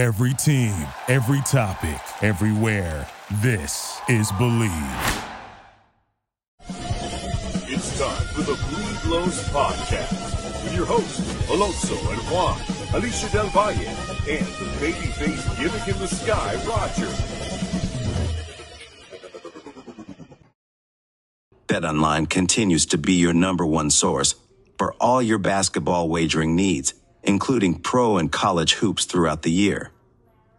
Every team, every topic, everywhere. This is Bleav. It's time for the Bleed Blows Podcast with your hosts, Alonso and Juan, Alicia Del Valle, and the babyface gimmick in the sky, Roger. BetOnline continues to be your number one source for all your basketball wagering needs, including pro and college hoops throughout the year.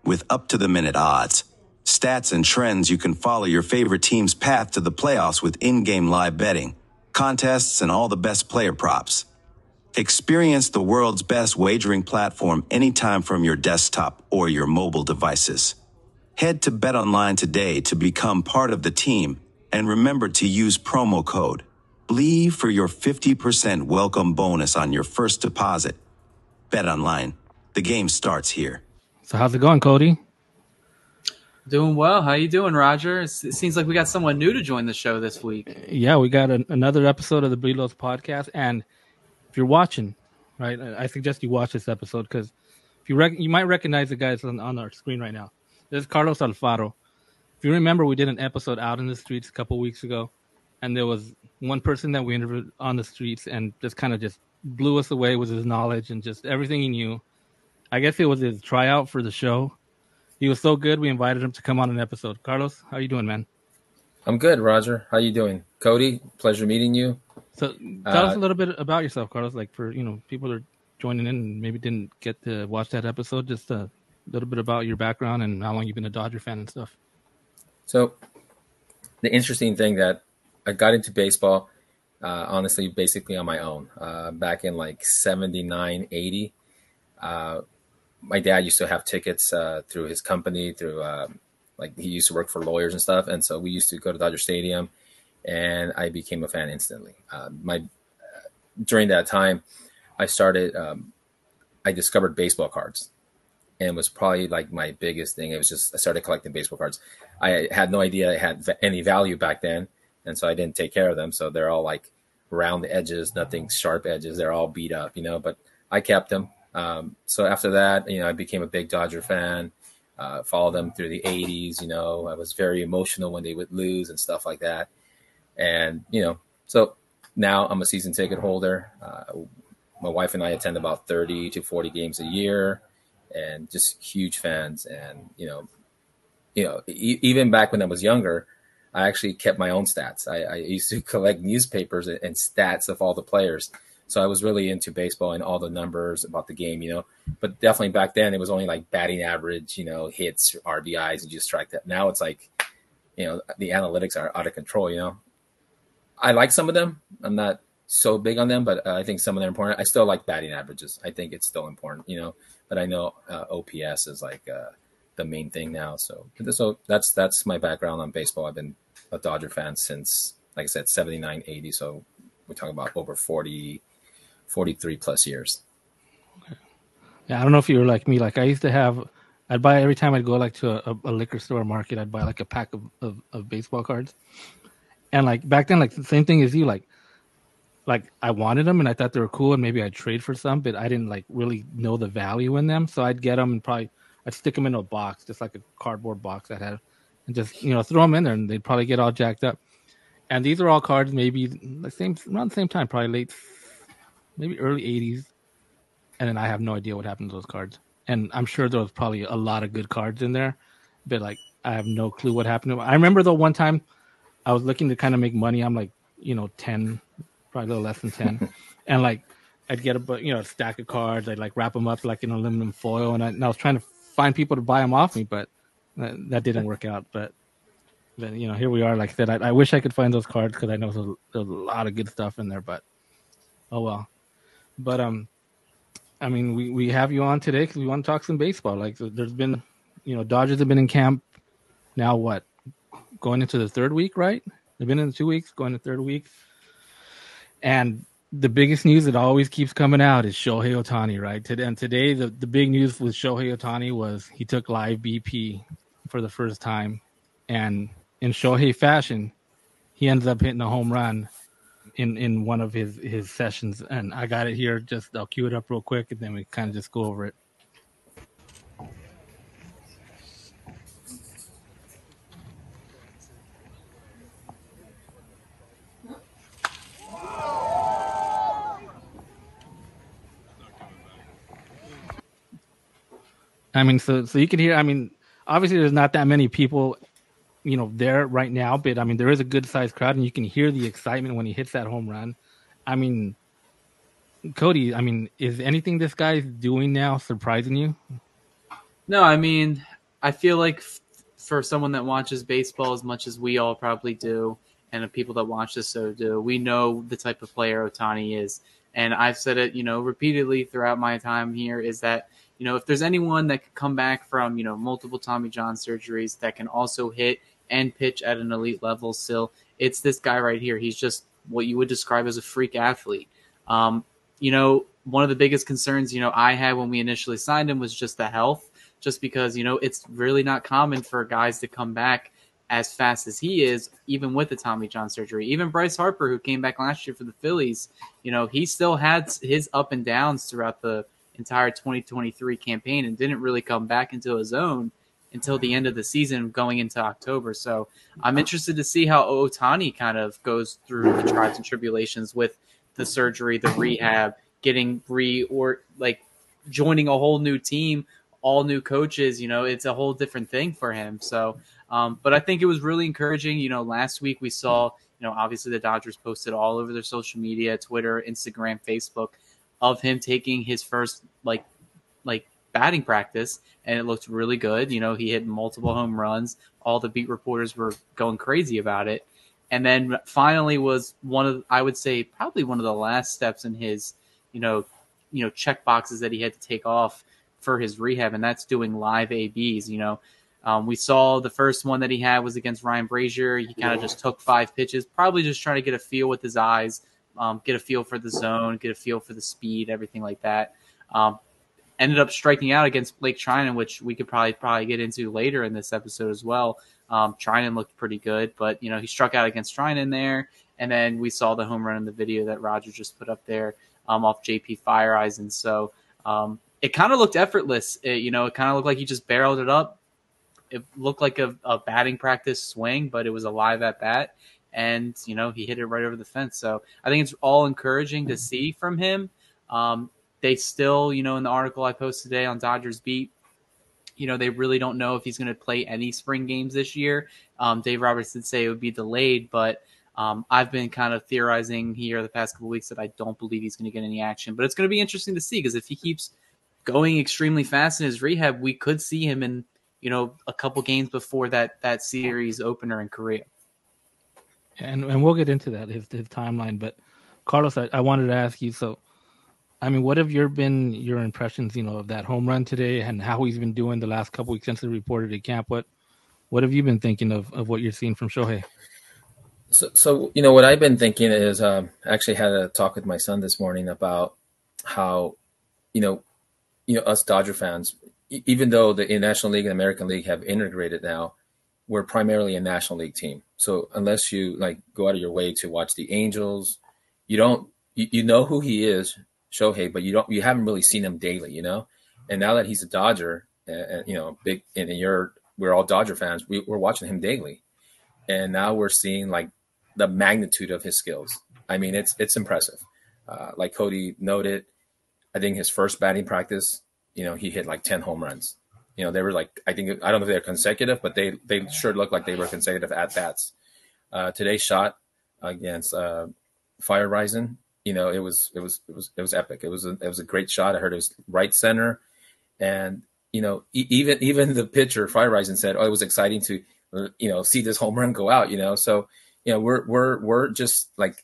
With up to the minute odds, stats, and trends, you can follow your favorite team's path to the playoffs with in game live betting, contests, and all the best player props. Experience the world's best wagering platform anytime from your desktop or your mobile devices. Head to BetOnline today to become part of the team and remember to use promo code BLEAV for your 50% welcome bonus on your first deposit. BetOnline, the game starts here. So how's it going, Cody? Doing well. How you doing, Roger? It seems like we got someone new to join the show this week. Yeah, we got an, another episode of the Bleed Blows podcast, and if you're watching, right, I suggest you watch this episode because if you rec- you might recognize the guys on, on our screen right now. This is Carlos Alfaro. If you remember, we did an episode out in the streets a couple weeks ago, and there was one person that we interviewed on the streets and just kind of just blew us away with his knowledge and just everything he knew. I guess it was his tryout for the show. He was so good, we invited him to come on an episode. Carlos, how are you doing, man? I'm good, Roger. How you doing, Cody? Pleasure meeting you. So tell uh, us a little bit about yourself, Carlos. Like for you know people that are joining in and maybe didn't get to watch that episode, just a little bit about your background and how long you've been a Dodger fan and stuff. So the interesting thing that I got into baseball, uh, honestly, basically on my own. Uh, back in like 79, 80, uh, my dad used to have tickets uh, through his company, through um, like he used to work for lawyers and stuff. And so we used to go to Dodger Stadium and I became a fan instantly. Uh, my During that time, I started, um, I discovered baseball cards and was probably like my biggest thing. It was just I started collecting baseball cards. I had no idea it had any value back then, and so I didn't take care of them. So they're all like round edges, nothing sharp edges. They're all beat up, you know. But I kept them. Um, so after that, you know, I became a big Dodger fan. Uh, followed them through the '80s. You know, I was very emotional when they would lose and stuff like that. And you know, so now I'm a season ticket holder. Uh, my wife and I attend about 30 to 40 games a year and just huge fans. And you know, you know, e- even back when I was younger, I actually kept my own stats. I, I used to collect newspapers and, stats of all the players. So I was really into baseball and all the numbers about the game, you know. But definitely back then, it was only like batting average, you know, hits, RBIs, and just track that. Now it's like, you know, the analytics are out of control. You know, I like some of them. I'm not so big on them, but uh, I think some of them are important. I still like batting averages. I think it's still important, you know but I know uh, OPS is like uh, the main thing now. So so that's that's my background on baseball. I've been a Dodger fan since, like I said, 79, 80. So we're talking about over 40, 43 plus years. Okay. Yeah, I don't know if you were like me. Like I used to have, I'd buy every time I'd go like to a, a liquor store market, I'd buy like a pack of, of, of baseball cards. And like back then, like the same thing as you, like like I wanted them and I thought they were cool and maybe I'd trade for some, but I didn't like really know the value in them. So I'd get them and probably I'd stick them in a box, just like a cardboard box that had, and just you know throw them in there and they'd probably get all jacked up. And these are all cards maybe the same around the same time, probably late, maybe early '80s. And then I have no idea what happened to those cards. And I'm sure there was probably a lot of good cards in there, but like I have no clue what happened to them. I remember though one time I was looking to kind of make money. I'm like you know 10 probably a little less than 10 and like i'd get a you know a stack of cards i'd like wrap them up like in aluminum foil and I, and I was trying to find people to buy them off me but that, that didn't work out. But then you know here we are like i said i, I wish i could find those cards because i know there's a, there's a lot of good stuff in there but oh well. But um i mean we, we have you on today because we want to talk some baseball. Like there's been you know dodgers have been in camp now what going into the third week right? They've been in two weeks going to third week. And the biggest news that always keeps coming out is Shohei Ohtani, right? And today, the, the big news with Shohei Ohtani was he took live BP for the first time. And in Shohei fashion, he ends up hitting a home run in, in one of his, his sessions. And I got it here. Just I'll cue it up real quick and then we kind of just go over it. I mean, so so you can hear. I mean, obviously, there's not that many people, you know, there right now, but I mean, there is a good sized crowd, and you can hear the excitement when he hits that home run. I mean, Cody, I mean, is anything this guy's doing now surprising you? No, I mean, I feel like f- for someone that watches baseball as much as we all probably do, and the people that watch this so do, we know the type of player Ohtani is. And I've said it, you know, repeatedly throughout my time here is that, you know, if there's anyone that could come back from, you know, multiple Tommy John surgeries that can also hit and pitch at an elite level still, it's this guy right here. He's just what you would describe as a freak athlete. Um, you know, one of the biggest concerns, you know, I had when we initially signed him was just the health, just because, you know, it's really not common for guys to come back as fast as he is, even with the Tommy John surgery. Even Bryce Harper, who came back last year for the Phillies, you know, he still had his up and downs throughout the entire 2023 campaign and didn't really come back into his own until the end of the season going into October. So I'm interested to see how Ohtani kind of goes through the trials and tribulations with the surgery, the rehab, getting re or like joining a whole new team, all new coaches. You know, it's a whole different thing for him. So, um, but I think it was really encouraging. You know, last week we saw, you know, obviously the Dodgers posted all over their social media, Twitter, Instagram, Facebook, of him taking his first like like batting practice and it looked really good. You know, he hit multiple home runs. All the beat reporters were going crazy about it and then finally was one of I would say probably one of the last steps in his you know you know check boxes that he had to take off for his rehab, and that's doing live ABs. You know, um, we saw the first one that he had was against Ryan Brasier. He kind of just took five pitches, probably just trying to get a feel with his eyes, um, get a feel for the zone, get a feel for the speed, everything like that. Um, ended up striking out against Blake Treinen, which we could probably probably get into later in this episode as well. Um, Treinen looked pretty good, but you know he struck out against Treinen there, and then we saw the home run in the video that Roger just put up there um, off JP Feyereisen, and So um, it kind of looked effortless. It, you know, it kind of looked like he just barreled it up. It looked like a, a batting practice swing, but it was a live at bat, and you know he hit it right over the fence. So I think it's all encouraging to see from him. Um, they still, you know, in the article I posted today on Dodgers Beat, you know, they really don't know if he's going to play any spring games this year. Um, Dave Roberts did say it would be delayed, but um, I've been kind of theorizing here the past couple weeks that I don't believe he's going to get any action. But it's going to be interesting to see because if he keeps going extremely fast in his rehab, we could see him in you know a couple games before that that series opener in Korea. And and we'll get into that his his timeline. But Carlos, I, I wanted to ask you so I mean, what have your been your impressions, you know, of that home run today and how he's been doing the last couple weeks since he reported at camp? What what have you been thinking of, of what you're seeing from Shohei? So, so you know, what I've been thinking is, um, I actually had a talk with my son this morning about how, you know, you know, us Dodger fans, even though the National League and American League have integrated now, we're primarily a National League team. So unless you like go out of your way to watch the Angels, you don't you, you know who he is Shohei, but you don't you haven't really seen him daily, you know. And now that he's a Dodger, and, you know, big, and you're we're all Dodger fans, we, we're watching him daily, and now we're seeing like the magnitude of his skills. I mean, it's it's impressive. Uh, like Cody noted, I think his first batting practice, you know, he hit like ten home runs. You know, they were like I think I don't know if they're consecutive, but they they sure looked like they were consecutive at bats. Uh, today's shot against uh, Rising, you know, it was it was it was it was epic. It was a, it was a great shot. I heard it was right center, and you know, e- even even the pitcher Feyereisen said, "Oh, it was exciting to you know see this home run go out." You know, so you know we're we're we're just like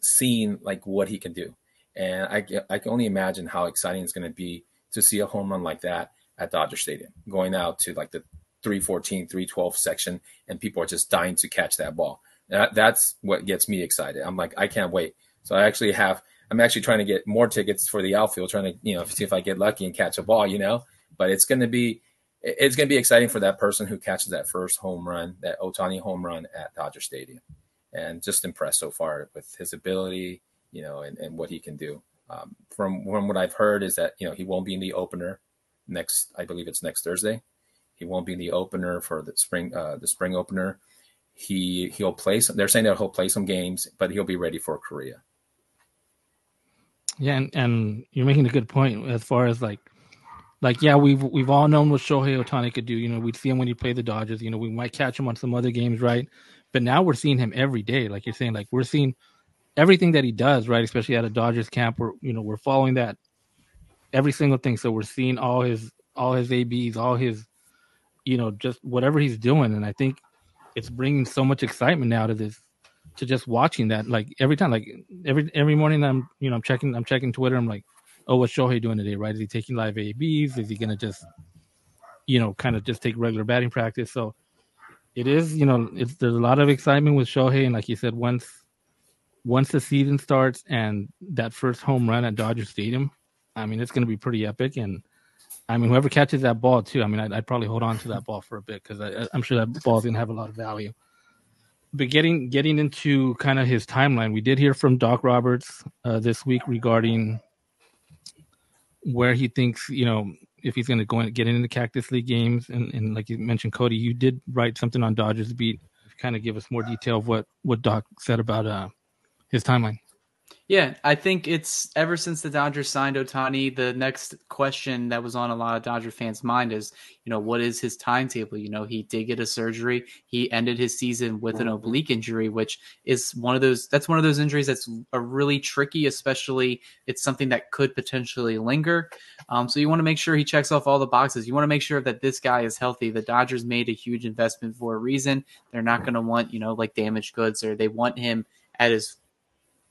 seeing like what he can do, and I I can only imagine how exciting it's going to be to see a home run like that at Dodger Stadium, going out to like the 314, 312 section, and people are just dying to catch that ball. That, that's what gets me excited. I'm like, I can't wait. So I actually have I'm actually trying to get more tickets for the outfield, trying to you know see if I get lucky and catch a ball, you know. But it's going to be it's going to be exciting for that person who catches that first home run, that Ohtani home run at Dodger Stadium, and just impressed so far with his ability, you know, and, and what he can do. Um, from from what I've heard is that you know he won't be in the opener next. I believe it's next Thursday. He won't be the opener for the spring uh, the spring opener. He he'll play. Some, they're saying that he'll play some games, but he'll be ready for Korea. Yeah, and, and you're making a good point as far as like like yeah, we've we've all known what Shohei Ohtani could do. You know, we'd see him when he played the Dodgers. You know, we might catch him on some other games, right? But now we're seeing him every day. Like you're saying, like we're seeing everything that he does, right? Especially at a Dodgers camp, where you know we're following that every single thing. So we're seeing all his all his ABs, all his, you know, just whatever he's doing, and I think it's bringing so much excitement now to this to just watching that. Like every time, like every every morning, I'm you know I'm checking I'm checking Twitter. I'm like, oh, what's Shohei doing today? Right? Is he taking live ABs? Is he gonna just you know kind of just take regular batting practice? So it is you know it's there's a lot of excitement with Shohei, and like you said, once once the season starts and that first home run at Dodger Stadium, I mean it's going to be pretty epic. And I mean whoever catches that ball too, I mean I'd, I'd probably hold on to that ball for a bit because I'm sure that ball's going to have a lot of value. But getting getting into kind of his timeline, we did hear from Doc Roberts uh, this week regarding where he thinks you know if he's going to go and get into the Cactus League games, and, and like you mentioned, Cody, you did write something on Dodgers Beat, kind of give us more detail of what what Doc said about uh, his timeline. Yeah, I think it's ever since the Dodgers signed Ohtani, the next question that was on a lot of Dodger fans' mind is, you know, what is his timetable? You know, he did get a surgery. He ended his season with an oblique injury, which is one of those that's one of those injuries that's a really tricky, especially it's something that could potentially linger. Um, so you want to make sure he checks off all the boxes. You want to make sure that this guy is healthy. The Dodgers made a huge investment for a reason. They're not going to want, you know, like damaged goods or they want him at his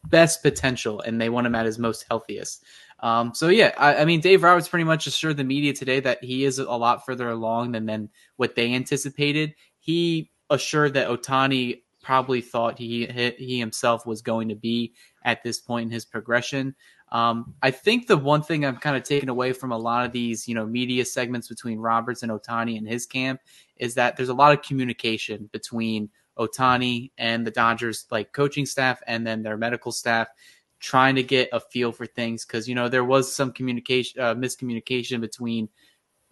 best potential and they want him at his most healthiest. Um, so yeah, I, I, mean, Dave Roberts pretty much assured the media today that he is a lot further along than than what they anticipated. He assured that Ohtani probably thought he he himself was going to be at this point in his progression. Um, I think the one thing I'm kind of taken away from a lot of these, you know, media segments between Roberts and Ohtani and his camp is that there's a lot of communication between Ohtani and the Dodgers like coaching staff and then their medical staff trying to get a feel for things because you know there was some communication uh, miscommunication between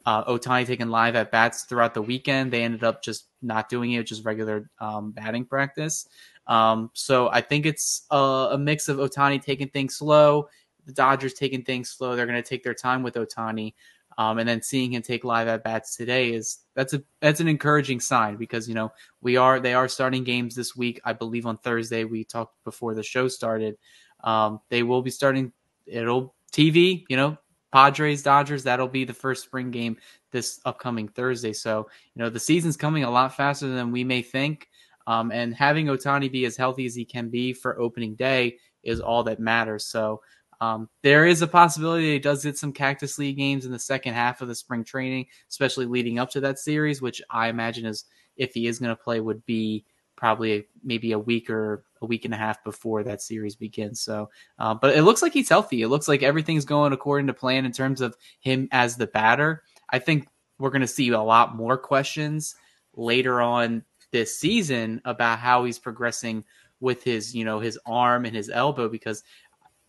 uh, Ohtani taking live at bats throughout the weekend. They ended up just not doing it, just regular um, batting practice. Um, so I think it's a, a, mix of Ohtani taking things slow, the Dodgers taking things slow. They're going to take their time with Ohtani. Um, and then seeing him take live at bats today is that's a that's an encouraging sign because you know we are they are starting games this week. I believe on Thursday we talked before the show started. Um, they will be starting. It'll TV. You know, Padres Dodgers. That'll be the first spring game this upcoming Thursday. So you know the season's coming a lot faster than we may think. Um, and having Ohtani be as healthy as he can be for opening day is all that matters. So um, there is a possibility he does get some Cactus League games in the second half of the spring training, especially leading up to that series, which I imagine is if he is going to play would be probably maybe a week or a week and a half before that series begins. So, uh, but it looks like he's healthy. It looks like everything's going according to plan in terms of him as the batter. I think we're going to see a lot more questions later on this season about how he's progressing with his, you know, his arm and his elbow because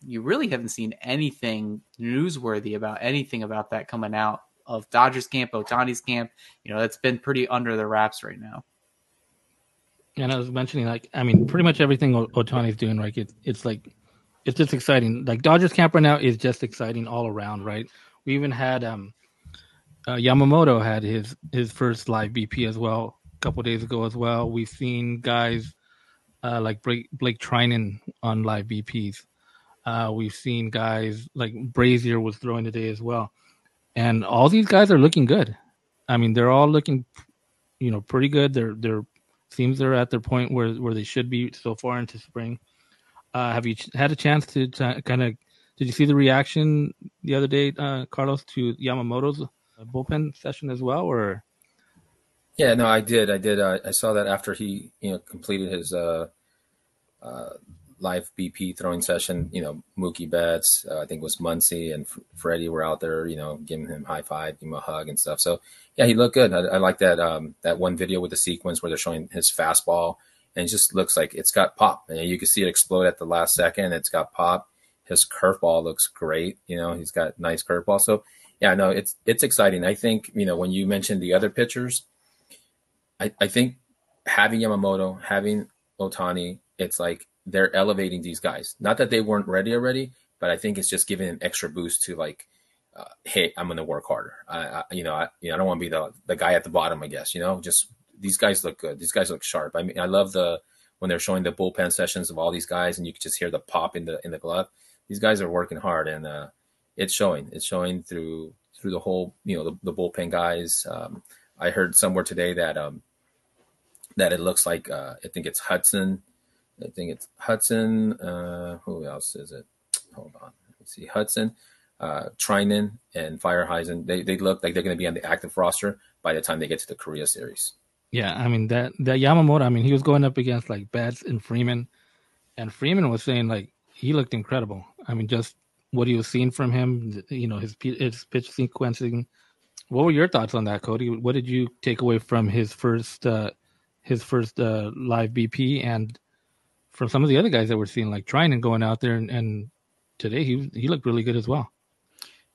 you really haven't seen anything newsworthy about anything about that coming out of Dodgers camp, Ohtani's camp. You know, it's been pretty under the wraps right now. And I was mentioning, like, I mean, pretty much everything Ohtani's doing, right? It, it's like, it's just exciting. Like Dodgers camp right now is just exciting all around, right? We even had um, uh, Yamamoto had his his first live BP as well a couple days ago as well. We've seen guys uh, like Blake, Blake Treinen on live BPs. Uh, we've seen guys like Brasier was throwing today as well, and all these guys are looking good. I mean, they're all looking, you know, pretty good. They're they're seems they're at their point where where they should be so far into spring. Uh, have you had a chance to, to kind of? Did you see the reaction the other day, uh, Carlos, to Yamamoto's bullpen session as well, or? Yeah, no, I did. I did. Uh, I saw that after he, you know, completed his uh, uh, live BP throwing session, you know, Mookie Betts, uh, I think it was Muncy and F- Freddie were out there, you know, giving him high five, giving him a hug and stuff. So yeah, he looked good. I, I like that um, that one video with the sequence where they're showing his fastball, and it just looks like it's got pop. And you can see it explode at the last second. It's got pop. His curveball looks great. You know, he's got nice curveball. So yeah, no, it's it's exciting. I think you know when you mentioned the other pitchers, I, I think having Yamamoto, having Ohtani, it's like they're elevating these guys. Not that they weren't ready already, but I think it's just giving an extra boost to like uh, hey, I'm going to work harder. I, I, you know, I, you know, I don't want to be the the guy at the bottom. I guess you know, just these guys look good. These guys look sharp. I mean, I love the when they're showing the bullpen sessions of all these guys, and you can just hear the pop in the in the glove. These guys are working hard, and uh, it's showing. It's showing through through the whole, you know, the, the bullpen guys. Um, I heard somewhere today that um, that it looks like uh, I think it's Hudson. I think it's Hudson. Uh, who else is it? Hold on. Let me see. Hudson, uh, Treinen, and Feyereisen. They they look like they're going to be on the active roster by the time they get to the Korea series. Yeah, I mean that that Yamamoto. I mean he was going up against like Betts and Freeman, and Freeman was saying like he looked incredible. I mean just what he was seeing from him. You know his his pitch sequencing. What were your thoughts on that, Cody? What did you take away from his first uh, his first uh, live BP and from some of the other guys that we're seeing, like Treinen going out there and, and today he he looked really good as well.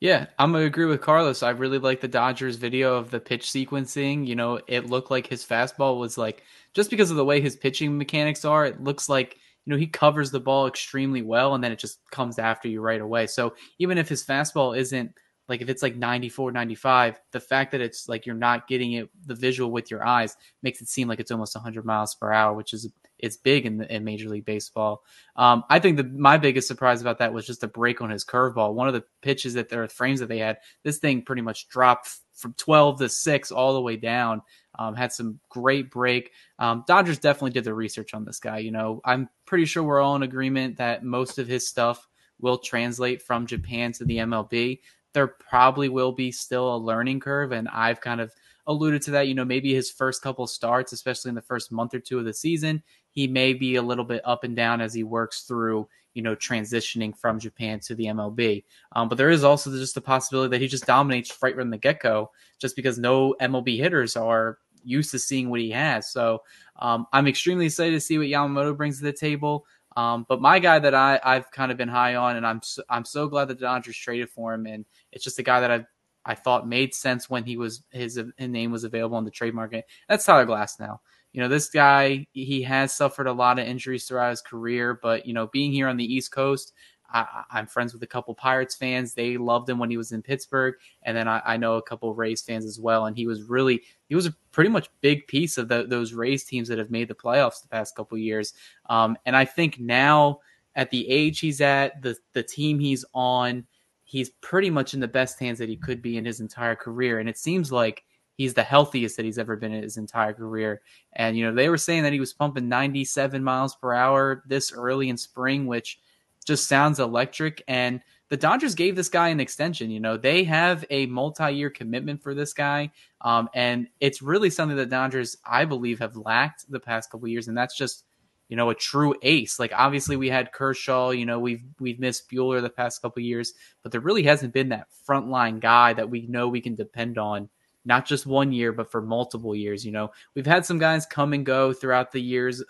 Yeah, I'm gonna agree with Carlos. I really like the Dodgers video of the pitch sequencing. You know, it looked like his fastball was like just because of the way his pitching mechanics are, it looks like you know he covers the ball extremely well and then it just comes after you right away. So even if his fastball isn't like if it's like 94 95 the fact that it's like you're not getting it the visual with your eyes makes it seem like it's almost 100 miles per hour which is it's big in, the, in Major League Baseball. Um, I think that my biggest surprise about that was just a break on his curveball. One of the pitches that there frames that they had, this thing pretty much dropped from 12 to 6 all the way down. Um, had some great break. Um, Dodgers definitely did the research on this guy. You know, I'm pretty sure we're all in agreement that most of his stuff will translate from Japan to the MLB. There probably will be still a learning curve, and I've kind of alluded to that. You know, maybe his first couple starts, especially in the first month or two of the season, he may be a little bit up and down as he works through, you know, transitioning from Japan to the MLB. Um, but there is also just the possibility that he just dominates right from the get go, just because no MLB hitters are used to seeing what he has. So um, I'm extremely excited to see what Yamamoto brings to the table. Um, but my guy that I, I've kind of been high on, and I'm so, I'm so glad that the Dodgers traded for him, and it's just a guy that I've I thought made sense when he was his, his name was available on the trade market. That's Tyler Glasnow. you know, this guy, he has suffered a lot of injuries throughout his career, but, you know, being here on the East Coast, I, am friends with a couple Pirates fans. They loved him when he was in Pittsburgh. And then I, I know a couple Rays fans as well. And he was really, he was a pretty much big piece of the, those Rays teams that have made the playoffs the past couple years. Um, and I think now at the age he's at, the, the team he's on, he's pretty much in the best hands that he could be in his entire career. And it seems like he's the healthiest that he's ever been in his entire career. And you know, they were saying that he was pumping 97 miles per hour this early in spring, which just sounds electric. And the Dodgers gave this guy an extension. You know, they have a multi-year commitment for this guy, um, and it's really something that Dodgers, I believe, have lacked the past couple years, and that's just you know a true ace. Like obviously we had Kershaw, you know we've we've missed Buehler the past couple years, but there really hasn't been that frontline guy that we know we can depend on not just one year, but for multiple years. You know, we've had some guys come and go throughout the years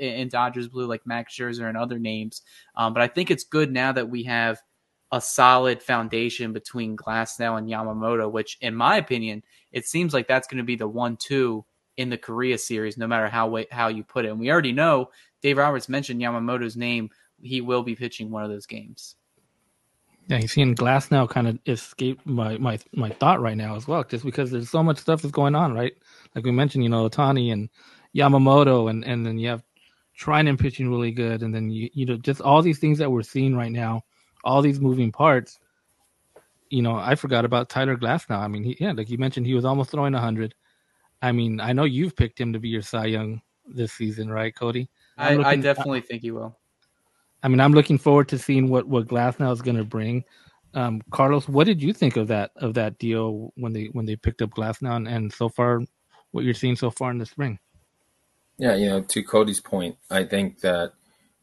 in Dodgers blue, like Max Scherzer and other names. Um, but I think it's good now that we have a solid foundation between Glasnow and Yamamoto, which, in my opinion, it seems like that's going to be the one-two in the Korea series, no matter how how you put it. And we already know Dave Roberts mentioned Yamamoto's name; he will be pitching one of those games. Yeah, you're seeing Glasnow kind of escape my, my my thought right now as well, just because there's so much stuff that's going on, right? Like we mentioned, you know, Ohtani and Yamamoto, and and then you have Treinen pitching really good, and then you you know just all these things that we're seeing right now, all these moving parts. You know, I forgot about Tyler Glasnow. I mean, he, yeah, like you mentioned, he was almost throwing hundred. I mean, I know you've picked him to be your Cy Young this season, right, Cody? I, looking, I, definitely think he will. I mean, I'm looking forward to seeing what what Glasnow is going to bring. Um, Carlos, what did you think of that of that deal when they when they picked up Glasnow and, and so far what you're seeing so far in the spring? Yeah, you know, to Cody's point, I think that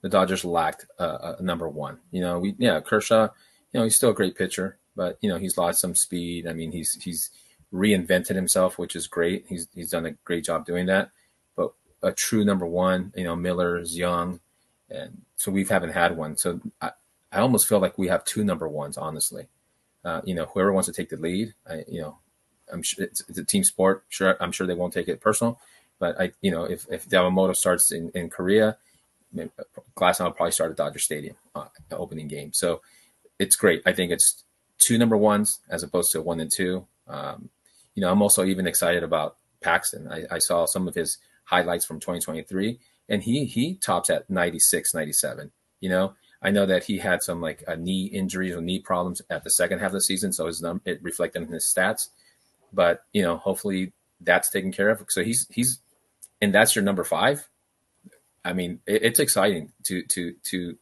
the Dodgers lacked a, number one. You know, we yeah Kershaw, you know, he's still a great pitcher, but you know he's lost some speed. I mean, he's he's reinvented himself, which is great. He's he's done a great job doing that. But a true number one, you know, Miller's young and so we haven't had one. So I, I almost feel like we have two number ones, honestly. Uh, you know, whoever wants to take the lead, I, you know, I'm sure it's, it's, a team sport. Sure, I'm sure they won't take it personal, but I, you know, if if Yamamoto starts in in Korea, Glasnow will probably start at Dodger Stadium uh, opening game. So it's great. I think it's two number ones as opposed to one and two. Um, you know, I'm also even excited about Paxton. I, I, saw some of his highlights from 2023, and he he tops at 96, 97. You know, I know that he had some like knee injuries or knee problems at the second half of the season, so his num- it reflected in his stats. But you know, hopefully that's taken care of. So he's he's and that's your number five. I mean, it, it's exciting to to to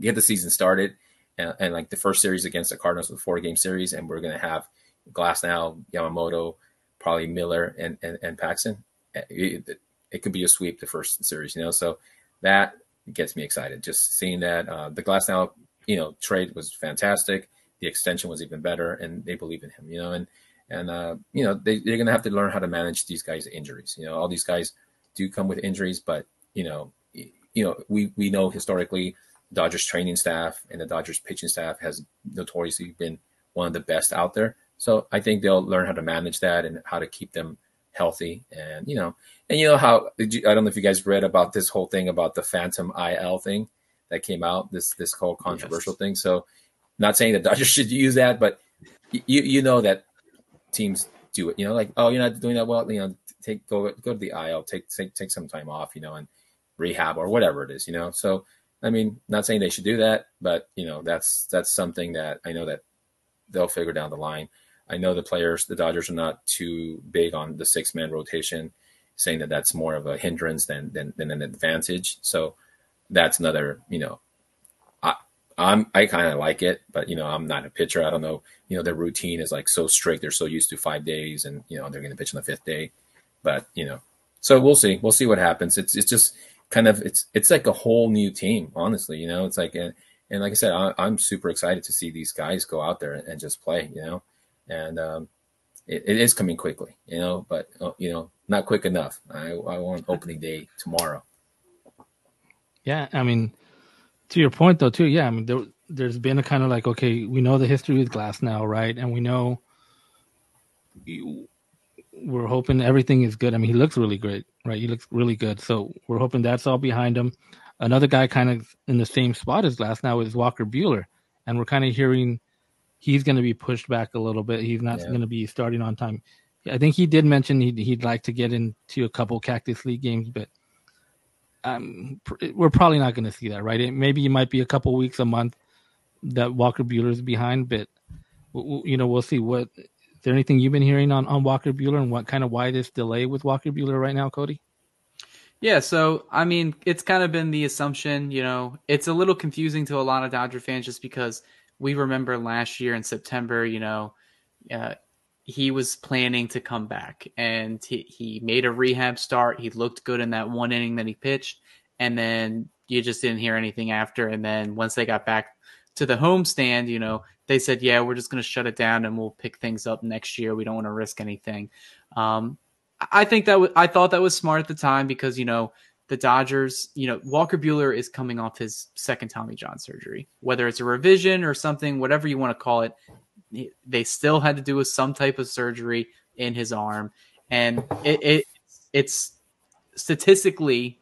get the season started and, and, like the first series against the Cardinals was a four game series, and we're gonna have Glasnow, Yamamoto, probably Miller, and and, and Paxton. It, it, it, could be a sweep the first series, you know. So that gets me excited. Just seeing that uh, the Glasnow, you know, trade was fantastic. The extension was even better, and they believe in him, you know. And and uh, you know they, they're gonna have to learn how to manage these guys' injuries. You know, all these guys do come with injuries, but you know, you know, we we know historically Dodgers training staff and the Dodgers pitching staff has notoriously been one of the best out there. So I think they'll learn how to manage that and how to keep them healthy. And you know, and you know how you, I don't know if you guys read about this whole thing about the Phantom IL thing that came out this this whole controversial yes. thing. So not saying that Dodgers should use that, but you you know that teams do it. You know, like oh you're not doing that well. You know, take go go to the IL, take take take some time off. You know, and rehab or whatever it is. You know, so I mean, not saying they should do that, but you know, that's that's something that I know that they'll figure down the line. I know the players, the Dodgers are not too big on the six man rotation, saying that that's more of a hindrance than than, than an advantage. So that's another, you know, I'm I kind of like it, but you know, I'm not a pitcher. I don't know. You know, their routine is like so strict. They're so used to five days, and you know, they're going to pitch on the fifth day. But you know, so we'll see. We'll see what happens. It's it's just kind of it's it's like a whole new team. Honestly, you know, it's like and, and like I said, I, am super excited to see these guys go out there and, and just play. You know, and um, it, it is coming quickly. You know, but uh, you know, not quick enough. I I want opening day tomorrow. Yeah, I mean, to your point though, too. Yeah, I mean, there there's been a kind of like okay, we know the history with Glasnow right? And we know. You, we're hoping everything is good. I mean, he looks really great, right? He looks really good. So we're hoping that's all behind him. Another guy kind of in the same spot as Glasnow is Walker Buehler, and we're kind of hearing he's going to be pushed back a little bit. He's not yeah. going to be starting on time. I think he did mention he'd, he'd like to get into a couple Cactus League games, but um, we're probably not going to see that, right? It, maybe it might be a couple weeks, a month that Walker Buehler is behind, but you know we'll see What is there anything you've been hearing on, on Walker Buehler and what kind of why this delay with Walker Buehler right now, Cody? Yeah, so I mean, it's kind of been the assumption, you know, it's a little confusing to a lot of Dodger fans just because we remember last year in September, you know, uh, he was planning to come back and he, he made a rehab start. He looked good in that one inning that he pitched, and then you just didn't hear anything after. And then once they got back to the homestand, you know, they said, yeah, we're just going to shut it down and we'll pick things up next year. We don't want to risk anything. Um, I think that w- I thought that was smart at the time because you know the Dodgers, you know Walker Buehler is coming off his second Tommy John surgery, whether it's a revision or something, whatever you want to call it. They still had to do with some type of surgery in his arm, and it, it it's statistically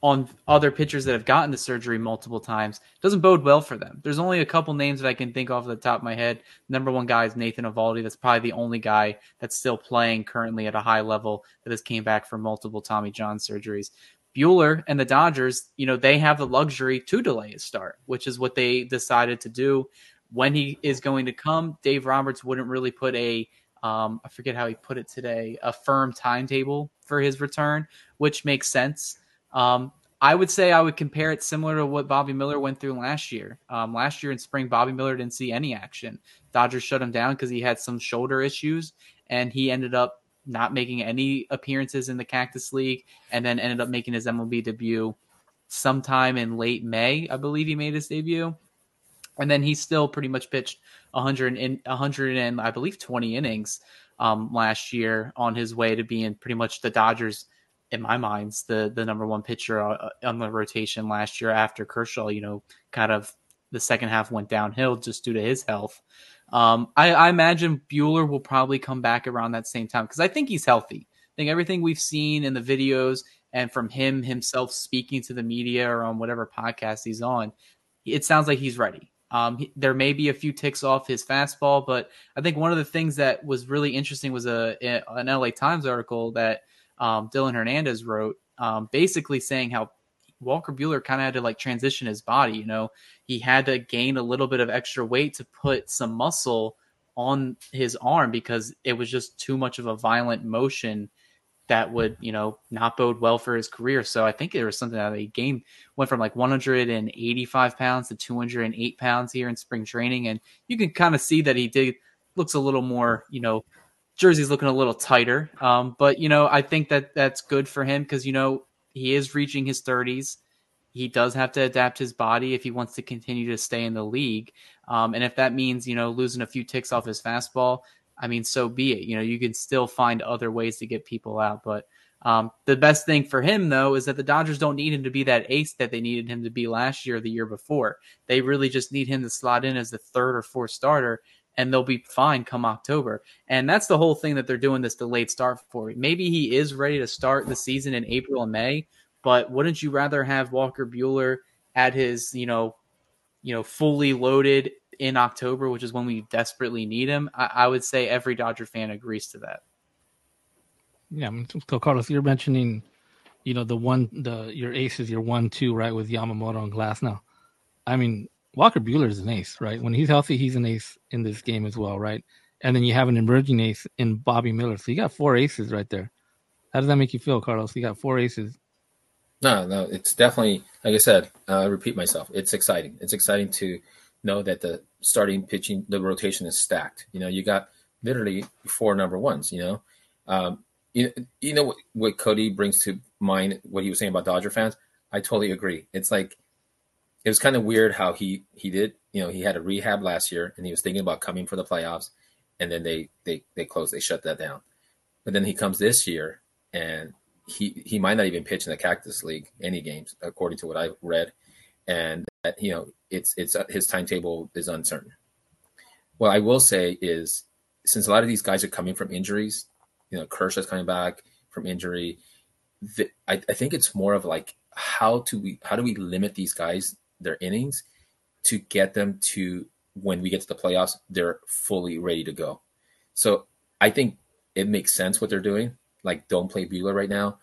on other pitchers that have gotten the surgery multiple times doesn't bode well for them. There's only a couple names that I can think off the top of my head. Number one guy is Nathan Eovaldi. That's probably the only guy that's still playing currently at a high level that has came back from multiple Tommy John surgeries. Buehler and the Dodgers, you know, they have the luxury to delay his start, which is what they decided to do. When he is going to come, Dave Roberts wouldn't really put a um, I forget how he put it today, a firm timetable for his return, which makes sense. Um, I would say I would compare it similar to what Bobby Miller went through last year. Um, last year in spring, Bobby Miller didn't see any action. Dodgers shut him down because he had some shoulder issues, and he ended up not making any appearances in the Cactus League, and then ended up making his MLB debut sometime in late May. I believe he made his debut, and then he still pretty much pitched 100 in 100 and I believe 20 innings um, last year on his way to being pretty much the Dodgers in my mind's the the number one pitcher uh, on the rotation last year after Kershaw. You know, kind of the second half went downhill just due to his health. Um, I, I, imagine Buehler will probably come back around that same time because I think he's healthy. I think everything we've seen in the videos and from him himself speaking to the media or on whatever podcast he's on, it sounds like he's ready. Um, he, there may be a few ticks off his fastball, but I think one of the things that was really interesting was a, a an LA Times article that um, Dylan Hernandez wrote, um, basically saying how Walker Buehler kind of had to like transition his body. You know, he had to gain a little bit of extra weight to put some muscle on his arm because it was just too much of a violent motion that would you know not bode well for his career. So I think there was something that he gained went from like 185 pounds to 208 pounds here in spring training, and you can kind of see that he did looks a little more you know jersey's looking a little tighter. Um, but you know I think that that's good for him because you know he is reaching his 30s. He does have to adapt his body if he wants to continue to stay in the league. Um, and if that means, you know, losing a few ticks off his fastball, I mean, so be it. You know, you can still find other ways to get people out. But um, the best thing for him, though, is that the Dodgers don't need him to be that ace that they needed him to be last year or the year before. They really just need him to slot in as the third or fourth starter, and they'll be fine come October. And that's the whole thing that they're doing this delayed start for. Maybe he is ready to start the season in April and May, but wouldn't you rather have Walker Buehler at his, you know, you know, fully loaded in October, which is when we desperately need him, I, I would say every Dodger fan agrees to that. Yeah, so Carlos, you're mentioning, you know, the one, the your aces, your one, two, right, with Yamamoto and Glasnow. I mean, Walker Buehler is an ace, right? When he's healthy, he's an ace in this game as well, right? And then you have an emerging ace in Bobby Miller. So you got four aces right there. How does that make you feel, Carlos? You got four aces. No, no, it's definitely like I said. Uh, I repeat myself. It's exciting. It's exciting to know that the starting pitching, the rotation is stacked. You know, you got literally four number ones. You know, um, you, you know what, what Cody brings to mind what he was saying about Dodger fans. I totally agree. It's like it was kind of weird how he he did. You know, he had a rehab last year, and he was thinking about coming for the playoffs, and then they they they closed, they shut that down. But then he comes this year, and he he might not even pitch in the Cactus League any games, according to what I read, and that you know it's it's uh, his timetable is uncertain. What I will say is, since a lot of these guys are coming from injuries, you know, Kershaw's coming back from injury. The, I, I think it's more of like how do we how do we limit these guys their innings to get them to when we get to the playoffs they're fully ready to go. So I think it makes sense what they're doing. Like don't play Buehler right now,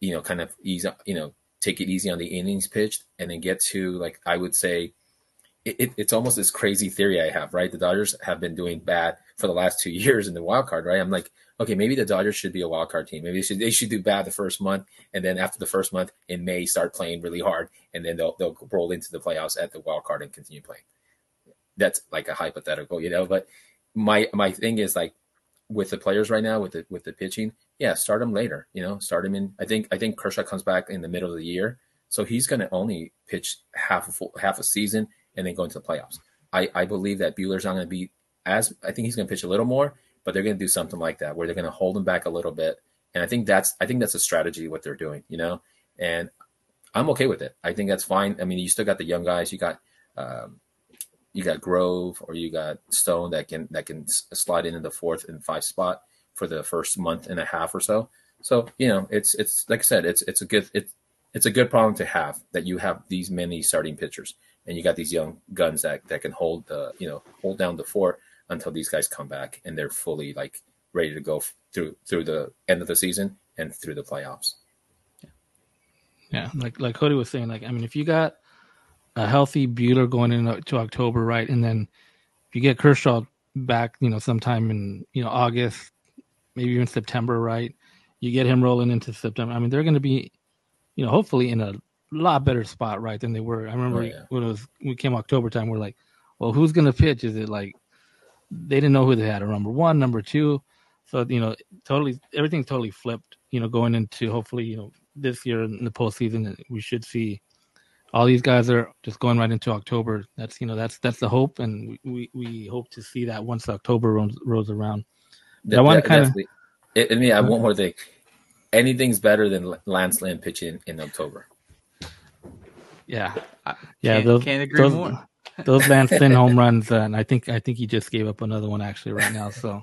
you know, kind of ease you know take it easy on the innings pitched, and then get to like I would say it, it's almost this crazy theory I have, right? The Dodgers have been doing bad for the last two years in the wild card, right? I'm like, okay, maybe the Dodgers should be a wild card team. Maybe they should they should do bad the first month, and then after the first month in May start playing really hard, and then they'll they'll roll into the playoffs at the wild card and continue playing. That's like a hypothetical, you know. But my my thing is like with the players right now with the with the pitching, yeah, start them later. You know, start them in. I think I think Kershaw comes back in the middle of the year, so he's going to only pitch half a full, half a season and then go into the playoffs. I, I believe that Buehler's not going to be as I think he's going to pitch a little more, but they're going to do something like that where they're going to hold him back a little bit. And I think that's I think that's a strategy what they're doing, you know. And I'm okay with it. I think that's fine. I mean, you still got the young guys. You got um, you got Grove or you got Stone that can that can slide into the fourth and five spot for the first month and a half or so. So you know, it's it's like I said, it's it's a good it's it's a good problem to have that you have these many starting pitchers and you got these young guns that that can hold the you know hold down the fort until these guys come back and they're fully like ready to go through through the end of the season and through the playoffs. Yeah, yeah. like like Cody was saying, like I mean, if you got a healthy Buehler going into October, right, and then if you get Kershaw back, you know, sometime in you know August, maybe even September, right, you get him rolling into September. I mean, they're going to be, you know, hopefully in a lot better spot, right, than they were. I remember oh, yeah. when it was we came October time, we're like, well, who's going to pitch? Is it like they didn't know who they had a number one, number two. So you know, totally everything's totally flipped. You know, going into hopefully you know this year in the postseason, we should see all these guys are just going right into October. That's you know that's that's the hope, and we we, hope to see that once October rolls, rolls around. That, I want to kind of. I mean, I have one more thing. Anything's better than Lance Lynn pitching in October. Yeah, yeah, can't, those, can't agree those, more. those Lance Lynn home runs, uh, and I think I think he just gave up another one actually right now. So,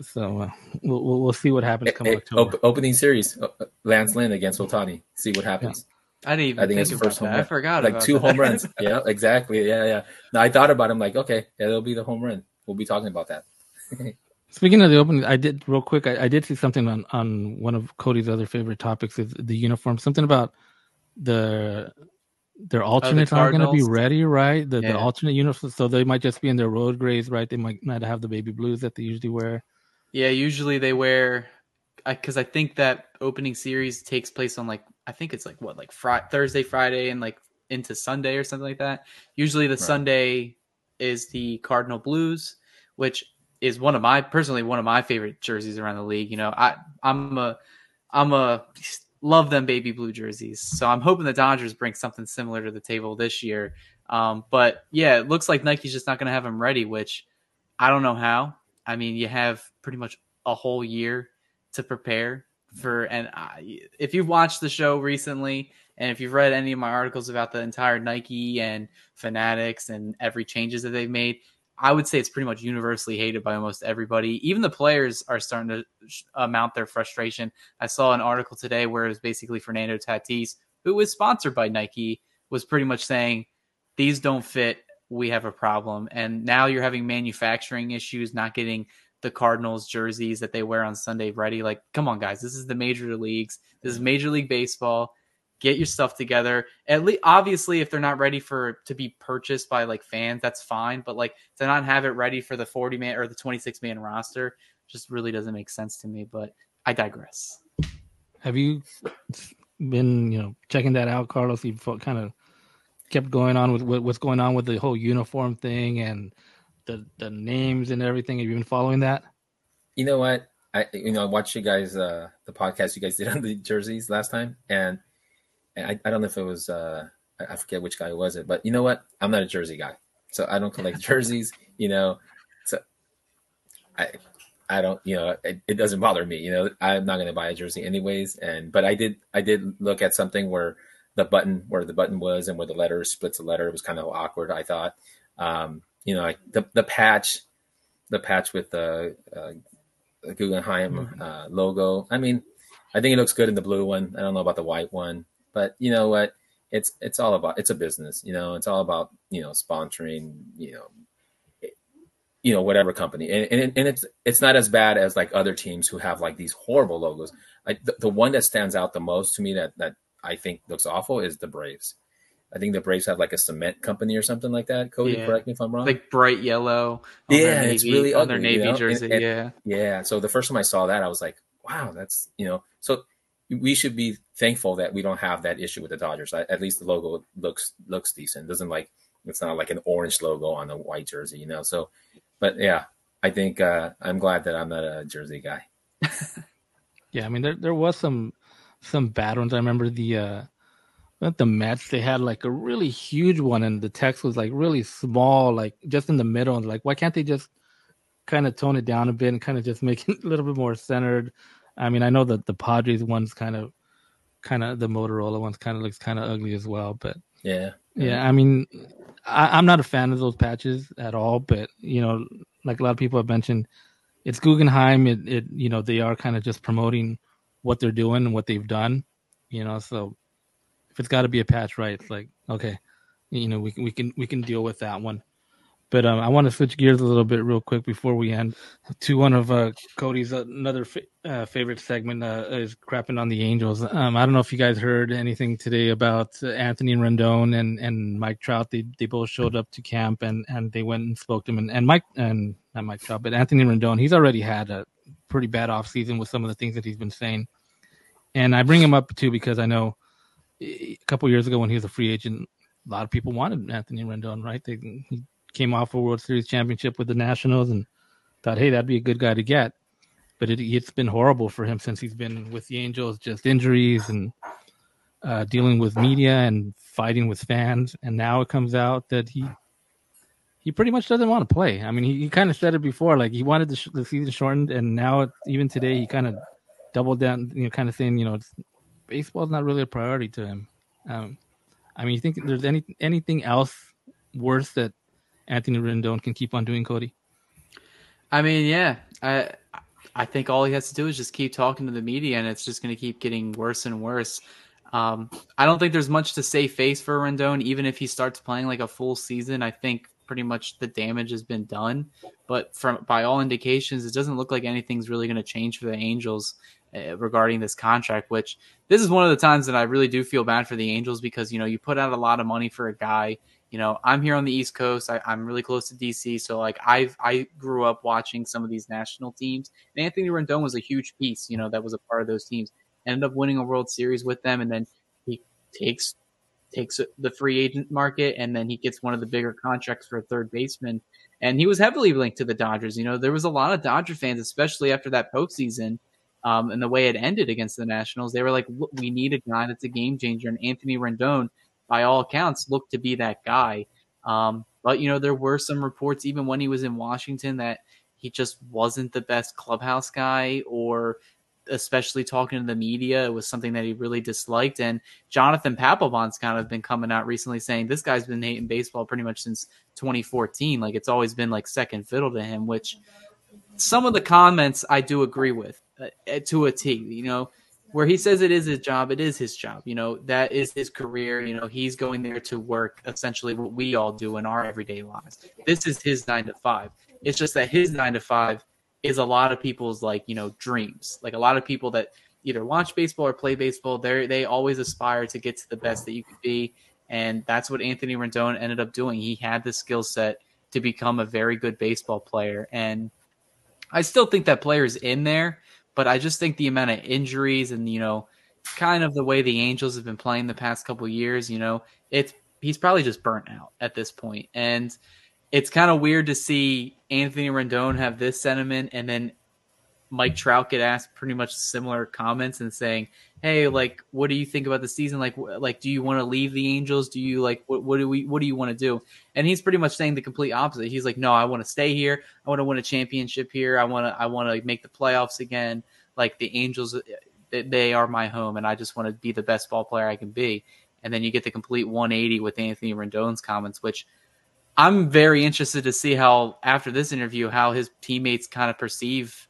so uh, we'll, we'll see what happens come October. Op- opening series, uh, Lance Lynn against Ohtani. See what happens. I didn't even I think think, it's about first that. home I run. forgot like about two that. home runs. Yeah, exactly. Yeah, yeah. No, I thought about him. Like, okay, yeah, it'll be the home run. We'll be talking about that. Speaking of the opening, I did real quick. I, I did see something on on one of Cody's other favorite topics is the uniform. Something about the their oh, alternates aren't going to be ready, right? The the alternate uniforms, so they might just be in their road grays, right? They might not have the baby blues that they usually wear. Yeah, usually they wear because I, think that opening series takes place on like I think it's like what like Friday, Thursday, Friday, and like into Sunday or something like that. Usually the Sunday is the Cardinal Blues, which is one of my personally one of my favorite jerseys around the league. You know, I I'm a I'm a love them baby blue jerseys. So I'm hoping the Dodgers bring something similar to the table this year. Um, but yeah, it looks like Nike's just not going to have them ready, which I don't know how. I mean, you have pretty much a whole year to prepare for. And I, if you've watched the show recently, and if you've read any of my articles about the entire Nike and Fanatics and every changes that they've made, I would say it's pretty much universally hated by almost everybody. Even the players are starting to uh, mount their frustration. I saw an article today where it was basically Fernando Tatis, who was sponsored by Nike, was pretty much saying these don't fit. We have a problem. And now you're having manufacturing issues, not getting the Cardinals jerseys that they wear on Sunday ready. Like, come on, guys. This is the major leagues. This is Major League Baseball. Get your stuff together. At least, obviously, if they're not ready for to be purchased by like fans, that's fine. But like to not have it ready for the 40 man or the 26 man roster just really doesn't make sense to me. But I digress. Have you been, you know, checking that out, Carlos? You kind of kept going on with what's going on with the whole uniform thing and the the names and everything. Have you been following that? You know what? I you know I watched you guys uh the podcast you guys did on the jerseys last time, and, and I, I don't know if it was uh I forget which guy was it, but you know what? I'm not a jersey guy, so I don't collect jerseys. You know, so I I don't you know it, it doesn't bother me. You know, I'm not going to buy a jersey anyways. And but I did I did look at something where the button where the button was and where the letter splits the letter. It was kind of awkward. I thought, um, you know, like the the patch, the patch with the uh, Guggenheim uh, logo. I mean, I think it looks good in the blue one. I don't know about the white one, but you know what? It's it's all about it's a business. You know, it's all about you know sponsoring. You know, it- you know whatever company, and and, and it's it's not as bad as like other teams who have like these horrible logos. Like the, the one that stands out the most to me that that I think looks awful is the Braves. I think the Braves have like a cement company or something like that. Cody, Yeah. correct me if I'm wrong. Like bright yellow. on their Yeah, it's navy- really on their ugly, you navy know? jersey. And- and- yeah. Yeah. So the first time I saw that, I was like, wow, that's, you know, so we should be thankful that we don't have that issue with the Dodgers. At least the logo looks, looks decent. It doesn't like, it's not like an orange logo on a white jersey, you know? So, but yeah, I think, uh, I'm glad that I'm not a jersey guy. Yeah, I mean there there was some some bad ones. I remember the uh the Mets they had like a really huge one and the text was like really small, like just in the middle. And like, why can't they just kind of tone it down a bit and kind of just make it a little bit more centered? I mean, I know that the Padres one's kind of kind of the Motorola one's kind of looks kind of ugly as well, but Yeah. yeah, I mean, I, I'm not a fan of those patches at all. But you know, like a lot of people have mentioned, it's Guggenheim. It, it you know, they are kind of just promoting what they're doing and what they've done. You know, so if it's got to be a patch, right? It's like okay, you know, we can we can we can deal with that one. But um, I want to switch gears a little bit real quick before we end to one of uh, Cody's uh, another fa- uh, favorite segment uh, is crapping on the Angels. Um, I don't know if you guys heard anything today about uh, Anthony Rendon and, and Mike Trout. They they both showed up to camp and, and they went and spoke to him. And, and Mike and not Mike Trout, but Anthony Rendon. He's already had a pretty bad off season with some of the things that he's been saying. And I bring him up too because I know a couple years ago when he was a free agent, a lot of people wanted Anthony Rendon, right? They, he came off a World Series championship with the Nationals and thought, hey, that'd be a good guy to get. But it, it's been horrible for him since he's been with the Angels, just injuries and uh, dealing with media and fighting with fans. And now it comes out that he he pretty much doesn't want to play. I mean, he, he kind of said it before, like he wanted the, sh- the season shortened, and now even today he kind of doubled down, you know, kind of saying, you know, baseball's not really a priority to him. Um, I mean, you think there's any anything else worse that Anthony Rendon can keep on doing, Cody? I mean, yeah, I I think all he has to do is just keep talking to the media, and it's just going to keep getting worse and worse. Um, I don't think there's much to save face for Rendon, even if he starts playing like a full season. I think pretty much the damage has been done. But from by all indications, it doesn't look like anything's really going to change for the Angels uh, regarding this contract. Which this is one of the times that I really do feel bad for the Angels because you know you put out a lot of money for a guy. You know, I'm here on the East Coast. I, am really close to DC, so like I've I grew up watching some of these national teams. And Anthony Rendon was a huge piece. You know, that was a part of those teams. Ended up winning a World Series with them, and then he takes takes the free agent market, and then he gets one of the bigger contracts for a third baseman. And he was heavily linked to the Dodgers. You know, there was a lot of Dodger fans, especially after that postseason um, and the way it ended against the Nationals. They were like, we need a guy that's a game changer. And Anthony Rendon, by all accounts, looked to be that guy. Um, but, you know, there were some reports, even when he was in Washington, that he just wasn't the best clubhouse guy or especially talking to the media, it was something that he really disliked. And Jonathan Papelbon's kind of been coming out recently saying this guy's been hating baseball pretty much since 2014. Like it's always been like second fiddle to him, which some of the comments I do agree with uh, to a T. You know, where he says it is his job, it is his job. You know, that is his career. You know, he's going there to work essentially what we all do in our everyday lives. This is his nine to five. It's just that his nine to five is a lot of people's like you know dreams. Like a lot of people that either watch baseball or play baseball, they they always aspire to get to the best that you could be, and that's what Anthony Rendon ended up doing. He had the skill set to become a very good baseball player, and I still think that player is in there, but I just think the amount of injuries and you know kind of the way the Angels have been playing the past couple years, you know, it's he's probably just burnt out at this point, and it's kind of weird to see Anthony Rendon have this sentiment and then Mike Trout get asked pretty much similar comments and saying, "Hey, like, what do you think about the season? Like, like, do you want to leave the Angels? Do you like what? What do we? What do you want to do?" And he's pretty much saying the complete opposite. He's like, "No, I want to stay here. I want to win a championship here. I want to. I want to make the playoffs again. Like the Angels, they are my home, and I just want to be the best ball player I can be." And then you get the complete 180 with Anthony Rendon's comments, which I'm very interested to see how after this interview how his teammates kind of perceive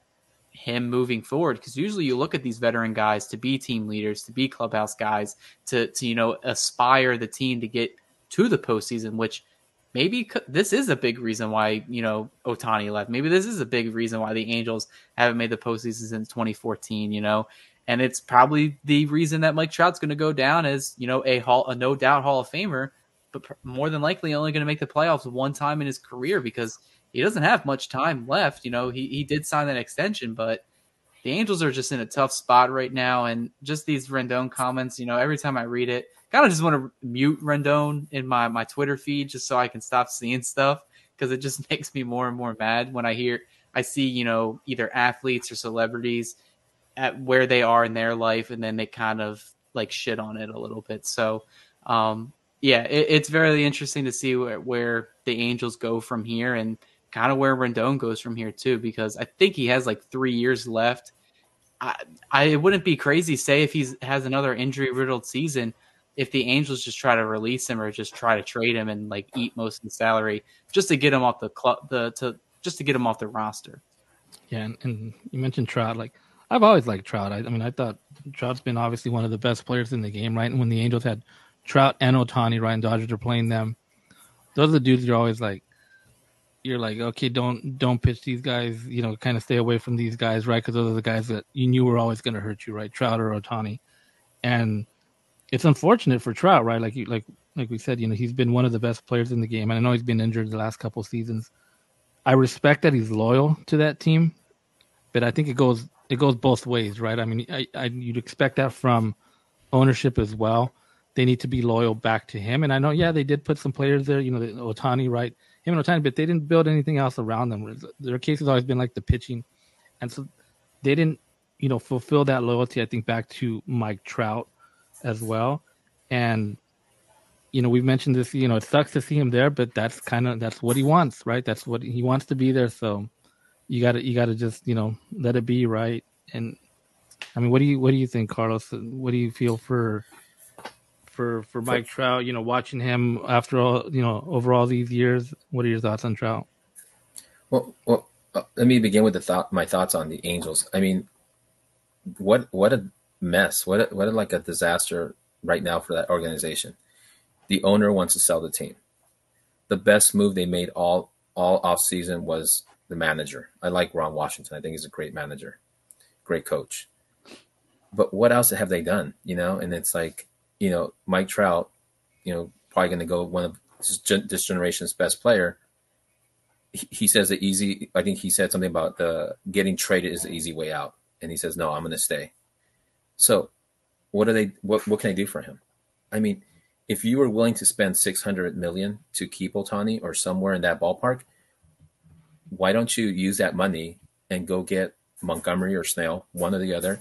him moving forward because usually you look at these veteran guys to be team leaders, to be clubhouse guys, to to you know aspire the team to get to the postseason, which maybe this is a big reason why you know Ohtani left. Maybe this is a big reason why the Angels haven't made the postseason since 2014. You know, and it's probably the reason that Mike Trout's going to go down as you know a hall, a no doubt Hall of Famer but more than likely only going to make the playoffs one time in his career because he doesn't have much time left. You know, he, he did sign that extension, but the Angels are just in a tough spot right now. And just these Rendon comments, you know, every time I read it, kind of just want to mute Rendon in my, my Twitter feed just so I can stop seeing stuff because it just makes me more and more mad when I hear, I see, you know, either athletes or celebrities at where they are in their life and then they kind of like shit on it a little bit. So, um, yeah, it, it's very interesting to see where, where the Angels go from here and kind of where Rendon goes from here too, because I think he has like three years left. I, I wouldn't be crazy say if he has another injury riddled season, if the Angels just try to release him or just try to trade him and like eat most of the salary just to get him off the club, the to just to get him off the roster. Yeah, and, and you mentioned Trout. Like I've always liked Trout. I, I mean, I thought Trout's been obviously one of the best players in the game, right? And when the Angels had Trout and Ohtani, right? And Dodgers are playing them. Those are the dudes you're always like, you're like, okay, don't don't pitch these guys. You know, kind of stay away from these guys, right? Because those are the guys that you knew were always going to hurt you, right? Trout or Ohtani, and it's unfortunate for Trout, right? Like you, like like we said, you know, he's been one of the best players in the game, and I know he's been injured the last couple seasons. I respect that he's loyal to that team, but I think it goes it goes both ways, right? I mean, I, I you'd expect that from ownership as well they need to be loyal back to him. And I know, yeah, they did put some players there, you know, Ohtani, right? Him and Ohtani, but they didn't build anything else around them. Their case has always been like the pitching. And so they didn't, you know, fulfill that loyalty, I think, back to Mike Trout as well. And, you know, we've mentioned this, you know, it sucks to see him there, but that's kind of, that's what he wants, right? That's what he wants to be there. So you gotta, you gotta just, you know, let it be right. And I mean, what do you, what do you think, Carlos? What do you feel for, for for Mike Trout. You know, watching him after all, you know, over all these years. What are your thoughts on Trout? Well, well, uh, let me begin with the thought. My thoughts on the Angels. I mean, what what a mess! What a, what a, like a disaster right now for that organization. The owner wants to sell the team. The best move they made all all off season was the manager. I like Ron Washington. I think he's a great manager, great coach. But what else have they done? You know, and it's like, you know, Mike Trout, you know, probably going to go one of this generation's best player. He, says the easy. I think he said something about the getting traded is the easy way out, and he says, "No, I'm going to stay." So, what are they? What what can I do for him? I mean, if you were willing to spend 600 million to keep Ohtani or somewhere in that ballpark, why don't you use that money and go get Montgomery or Snell, one or the other,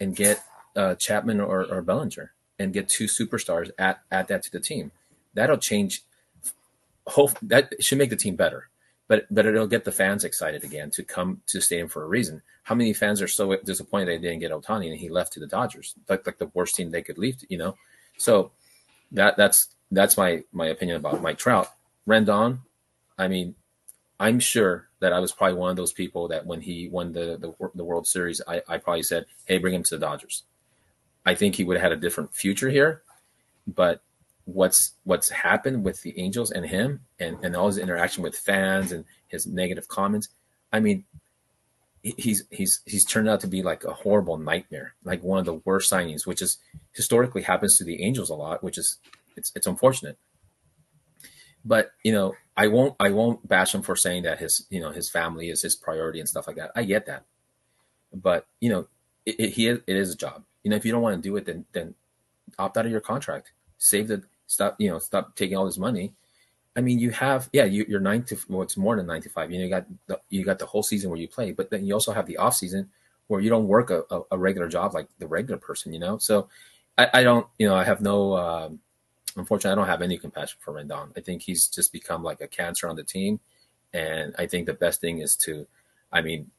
and get uh, Chapman or, or Bellinger and get two superstars at add that to the team. That'll change. Hope that should make the team better, but but it'll get the fans excited again to come to stadium for a reason. How many fans are so disappointed they didn't get Ohtani and he left to the Dodgers, like like the worst team they could leave? To, you know, so that that's that's my my opinion about Mike Trout. Rendon, I mean, I'm sure that I was probably one of those people that when he won the the, the World Series, I, I probably said, "Hey, bring him to the Dodgers." I think he would have had a different future here, but what's what's happened with the Angels and him, and and all his interaction with fans and his negative comments, I mean, he's he's he's turned out to be like a horrible nightmare, like one of the worst signings, which is historically happens to the Angels a lot, which is it's it's unfortunate. But you know, I won't I won't bash him for saying that his you know his family is his priority and stuff like that. I get that, but you know, it, it, he it is a job. You know, if you don't want to do it, then then opt out of your contract. Save the stop. You know, stop taking all this money I mean, you have yeah, you, you're nine to well, it's more than nine to five. You know, you got the, you got the whole season where you play, but then you also have the off season where you don't work a, a, a regular job like the regular person. You know, so I, I don't, you know, I have no. Um, unfortunately, I don't have any compassion for Rendon. I think he's just become like a cancer on the team, and I think the best thing is to, I mean,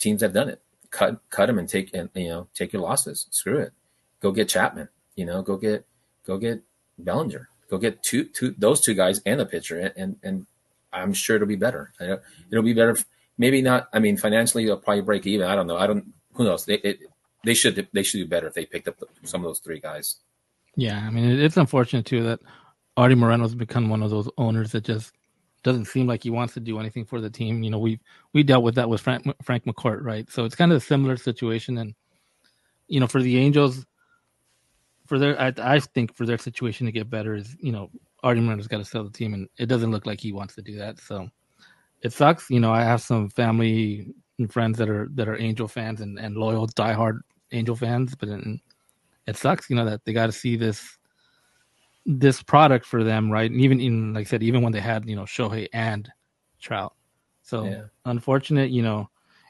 teams have done it. Cut cut him and take and you know take your losses. Screw it. Go get Chapman. You know, go get go get Bellinger Go get two, two those two guys and a pitcher, and and, and I'm sure it'll be better. It'll be better. Maybe not. I mean, financially, they'll probably break even. I don't know. I don't. Who knows? They it, they should they should do better if they picked up some of those three guys. Yeah, I mean, it's unfortunate too that Artie Moreno's become one of those owners that just doesn't seem like he wants to do anything for the team. You know, we we dealt with that with Frank Frank McCourt, right? So it's kind of a similar situation, and you know, for the Angels, for their, I, I think for their situation to get better is, you know, Artie Moreno's got to sell the team, and it doesn't look like he wants to do that. So it sucks. You know, I have some family and friends that are that are Angel fans and, and loyal, diehard Angel fans, but it sucks. You know that they got to see this this product for them, right? And even in like I said, even when they had you know Shohei and Trout, so yeah. unfortunate, you know,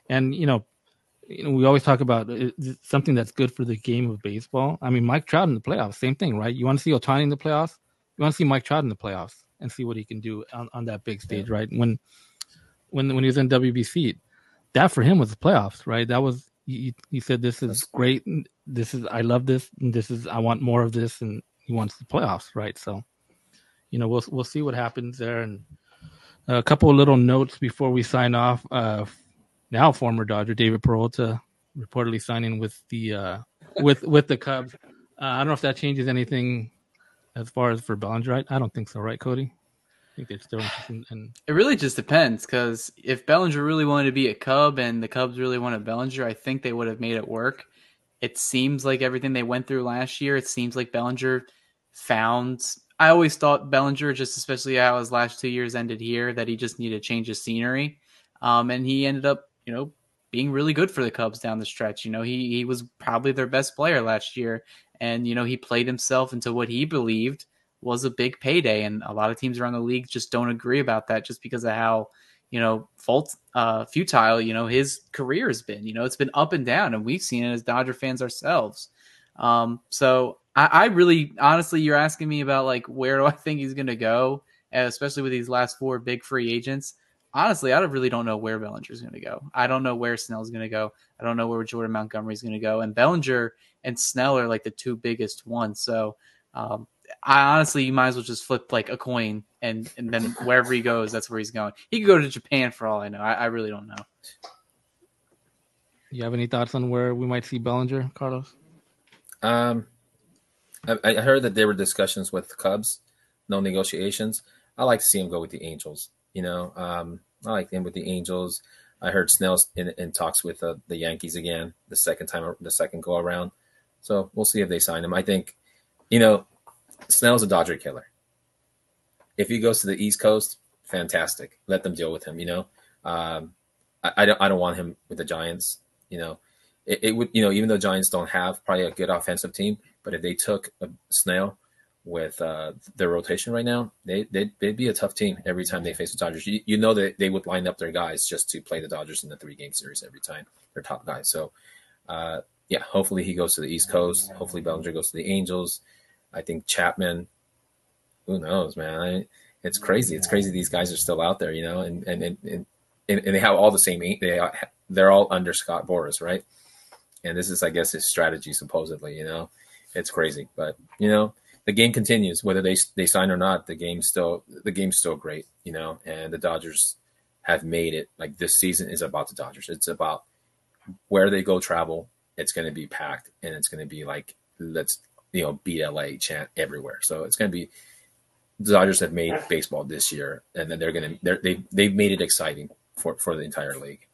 and you know you know, we always talk about uh, something that's good for the game of baseball. I mean, Mike Trout in the playoffs, same thing, right? You want to see Ohtani in the playoffs, you want to see Mike Trout in the playoffs and see what he can do on, on that big stage, yeah. right? When when when he was in WBC, that for him was the playoffs, right? That was he, he said, "This is great. This is I love this. And this is I want more of this." And he wants the playoffs, right? So, you know, we'll we'll see what happens there. And a couple of little notes before we sign off. Uh, now former Dodger David Peralta reportedly signing with the uh, with with the Cubs. Uh, I don't know if that changes anything as far as for Bellinger. Right? I don't think so, right, Cody? I think they're still in, in... It really just depends because if Bellinger really wanted to be a Cub and the Cubs really wanted Bellinger, I think they would have made it work. It seems like everything they went through last year. It seems like Bellinger found. I always thought Bellinger, just especially how his last two years ended here, that he just needed to change his scenery. Um, and he ended up you know, being really good for the Cubs down the stretch. You know, he he was probably their best player last year, and you know he played himself into what he believed was a big payday. And a lot of teams around the league just don't agree about that, just because of how you know fault uh, futile you know his career has been. You know, it's been up and down, and we've seen it as Dodger fans ourselves. Um, so I, I really, honestly, you're asking me about like where do I think he's going to go, especially with these last four big free agents honestly, I really don't know where Bellinger's going to go. I don't know where Snell's going to go. I don't know where Jordan Montgomery's going to go. And Bellinger and Snell are like the two biggest ones. So um, I honestly, you might as well just flip like a coin, and and then wherever he goes, that's where he's going. He could go to Japan for all I know. I, I really don't know. You have any thoughts on where we might see Bellinger, Carlos? Um, I, I heard that there were discussions with Cubs, no negotiations. I like to see him go with the Angels. You know, um, I like him with the Angels. I heard Snell's in, in talks with uh, the Yankees again, the second time, the second go around. So we'll see if they sign him. I think, you know, Snell's a Dodger killer. If he goes to the East Coast, fantastic. Let them deal with him. You know, um, I, I, don't I don't want him with the Giants. You know, it, it, would you know even though Giants don't have probably a good offensive team, but if they took a Snell with uh, their rotation right now, they they'd, they'd, be a tough team every time they face the Dodgers. You, you know that they would line up their guys just to play the Dodgers in the three game series every time. Their top guys. So, uh, yeah, hopefully he goes to the East Coast. Hopefully Bellinger goes to the Angels. I think Chapman. Who knows, man? I, it's crazy. It's crazy these guys are still out there, you know, and and and, and, and they have all the same. They they're all under Scott Boras, right? And this is, I guess, his strategy supposedly. You know, it's crazy, but you know, the game continues whether they they sign or not. The game's still the game's still great, you know, and the Dodgers have made it like this season is about the Dodgers. It's about where they go travel. It's going to be packed, and it's going to be like let's you know BLA chant everywhere. So it's going to be the Dodgers have made baseball this year, and then they're gonna they're, they they've made it exciting for for the entire league.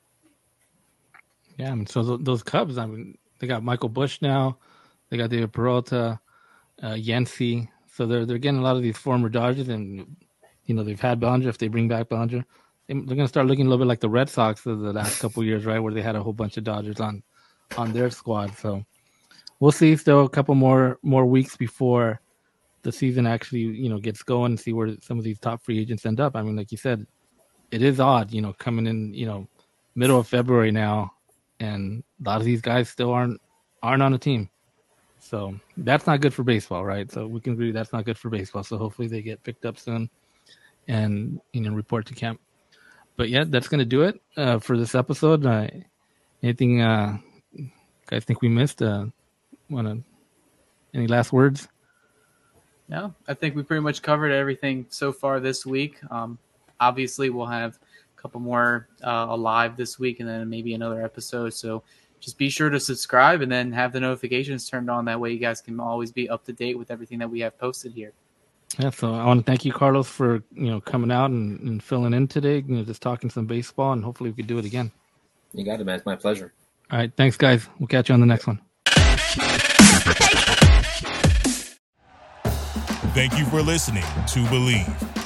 Yeah, I mean, so those Cubs, I mean, they got Michael Bush now, they got David Peralta, uh, Yency, so they're they're getting a lot of these former Dodgers, and you know they've had Bellinger. If they bring back Bellinger, they're gonna start looking a little bit like the Red Sox of the last couple years, right, where they had a whole bunch of Dodgers on on their squad. So we'll see. Still a couple more more weeks before the season actually, you know, gets going and see where some of these top free agents end up. I mean, like you said, it is odd, you know, coming in, you know, middle of February now, and a lot of these guys still aren't aren't on a team. So that's not good for baseball, right? So we can agree that's not good for baseball. So hopefully they get picked up soon and you know report to camp. But yeah, that's gonna do it uh, for this episode. Uh, anything uh, guys think we missed? Uh, Want to any last words? No, I think we pretty much covered everything so far this week. Um, obviously, we'll have a couple more uh, alive this week, and then maybe another episode. So just be sure to subscribe and then have the notifications turned on. That way, you guys can always be up to date with everything that we have posted here. Yeah, so I want to thank you, Carlos, for you know coming out and, and filling in today. You know, just talking some baseball, and hopefully we could do it again. You got it, man. It's my pleasure. All right, thanks, guys. We'll catch you on the next one. Thank you for listening to Bleav.